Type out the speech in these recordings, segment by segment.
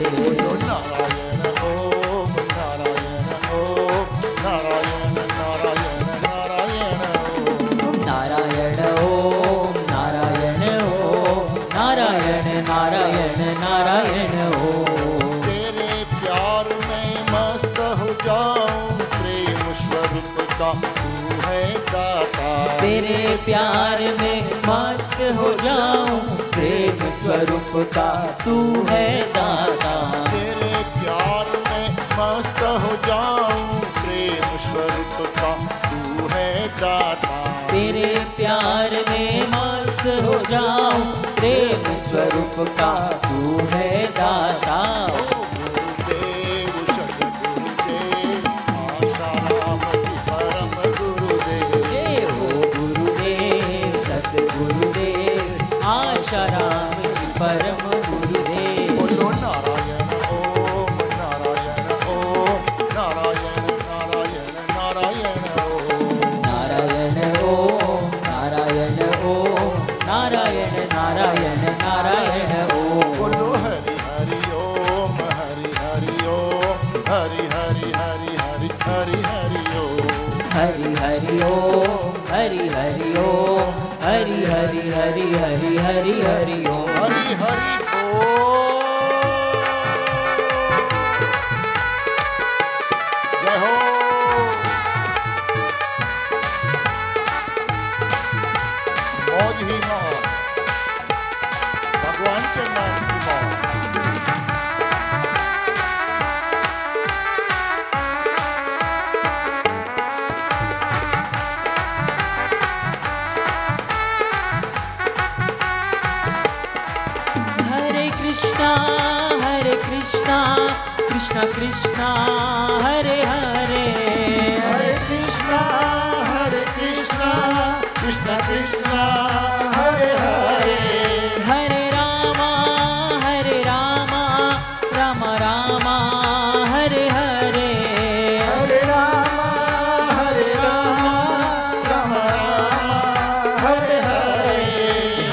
我有点儿。तू है दाता। तेरे प्यार में मस्त हो जाऊँ प्रेम स्वरूप का तू है दाता। तेरे प्यार में मस्त हो जाऊँ प्रेम स्वरूप का तू है दाता। तेरे प्यार में मस्त हो जाऊँ प्रेम स्वरूप का तू है दाता। હરિ ઓમ હરિ હરિ હરિ હરિ હરિ હરિ ઓમ હરિ હરિ ઓમ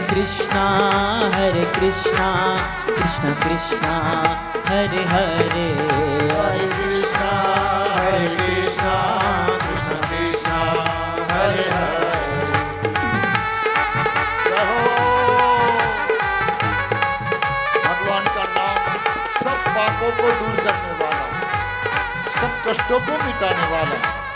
कृष्णा, हरे कृष्णा, कृष्ण कृष्णा, हरे हरे। हरे कृष्णा हरे कृष्णा, कृष्ण कृष्णा, हरे हरे। भगवान का नाम सब पापों को दूर करने वाला, सब कष्टों को मिटाने वाला।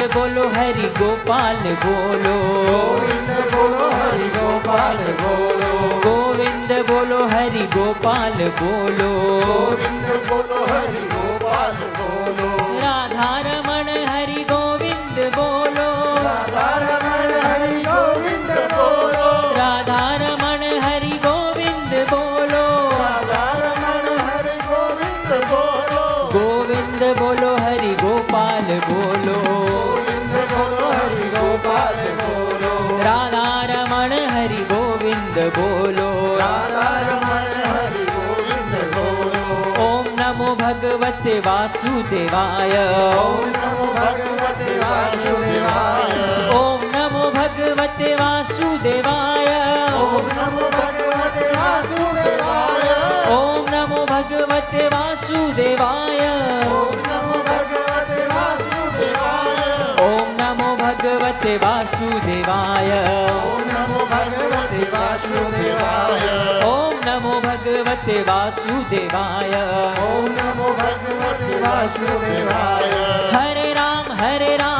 बोलो हरि गोपाल बोलो। गोविंद बोलो हरि गोपाल बोलो। गोविंद बोलो हरि गोपाल बोलो। गोविंद बोलो हरि गोपाल बोलो। राधा रमण ભગવતે વાસુદેવાય ઓમ નમો ભગવતે વાસુદેવાય ઓમ નમો ભગવતે વાસુદેવાય ઓમ નમો ભગવતે વાસુદેવાય ઓમ નમો ભગવતે વાસુદેવાય ઓમ નમો ભગવતે ભગવતે વાસુદેવાય ઓમ નમો ભગવતે વાસુદેવાય હરે રામ હરે રામ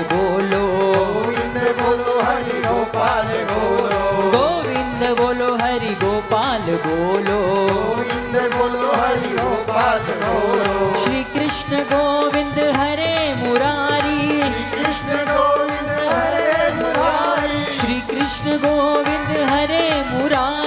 બોલો. ગોવિંદ બોલો હરિ ગોપાલ બોલો. ગોવિંદ બોલો હરિ ગોપાલ બોલો. ગોવિંદ બોલો હરિ ગોપાલ બોલો. શ્રી કૃષ્ણ ગોવિંદ હરે મુરારી. કૃષ્ણ ગોવિંદ હરે મુરારી. શ્રી કૃષ્ણ ગોવિંદ હરે મુરારી.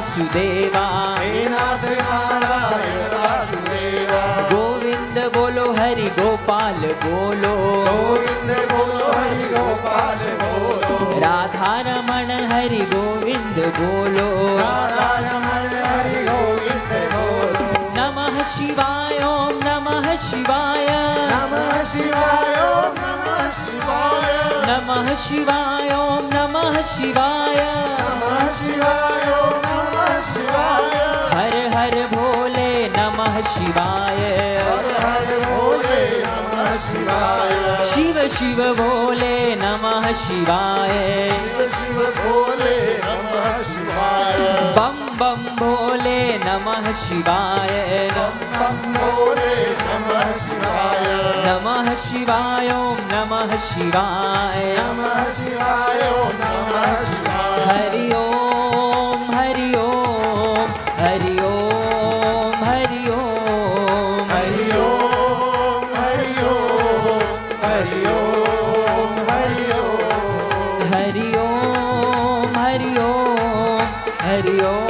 वासुदेवा। हे नाथ नारायण वासुदेवा गोविंद बोलो, हरि गोपाल बोलो। गोविंद बोलो हरि गोपाल बोलो राधा रमण हरि गोविंद बोलो। राधा रमण हरि गोविंद बोलो नमः शिवाय, ओम नमः शिवाय। नमः शिवाय, ओम नमः शिवाय। नमः शिवाय ओम नमः शिवाय नमः नमः शिवाय। हर हर भोले नमः शिवाय शिव शिव भोले नमः शिवाय। शिव शिव भोले नमः शिवाय बम बम भोले नमः शिवाय बम बम भोले नमः शिवाय। नमः शिवाय ओम नमः शिवाय। नमः शिवाय ओम नमः शिवाय। हरि ओम हरिओम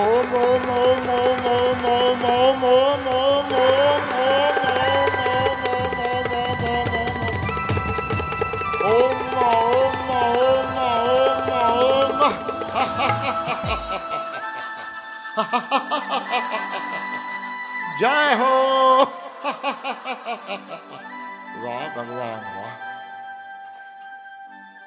ओम ओम ओम ओम ओम ओम ओम ओम ओम ओम ओम ओम ओम ओम जय हो वाह भगवान वाह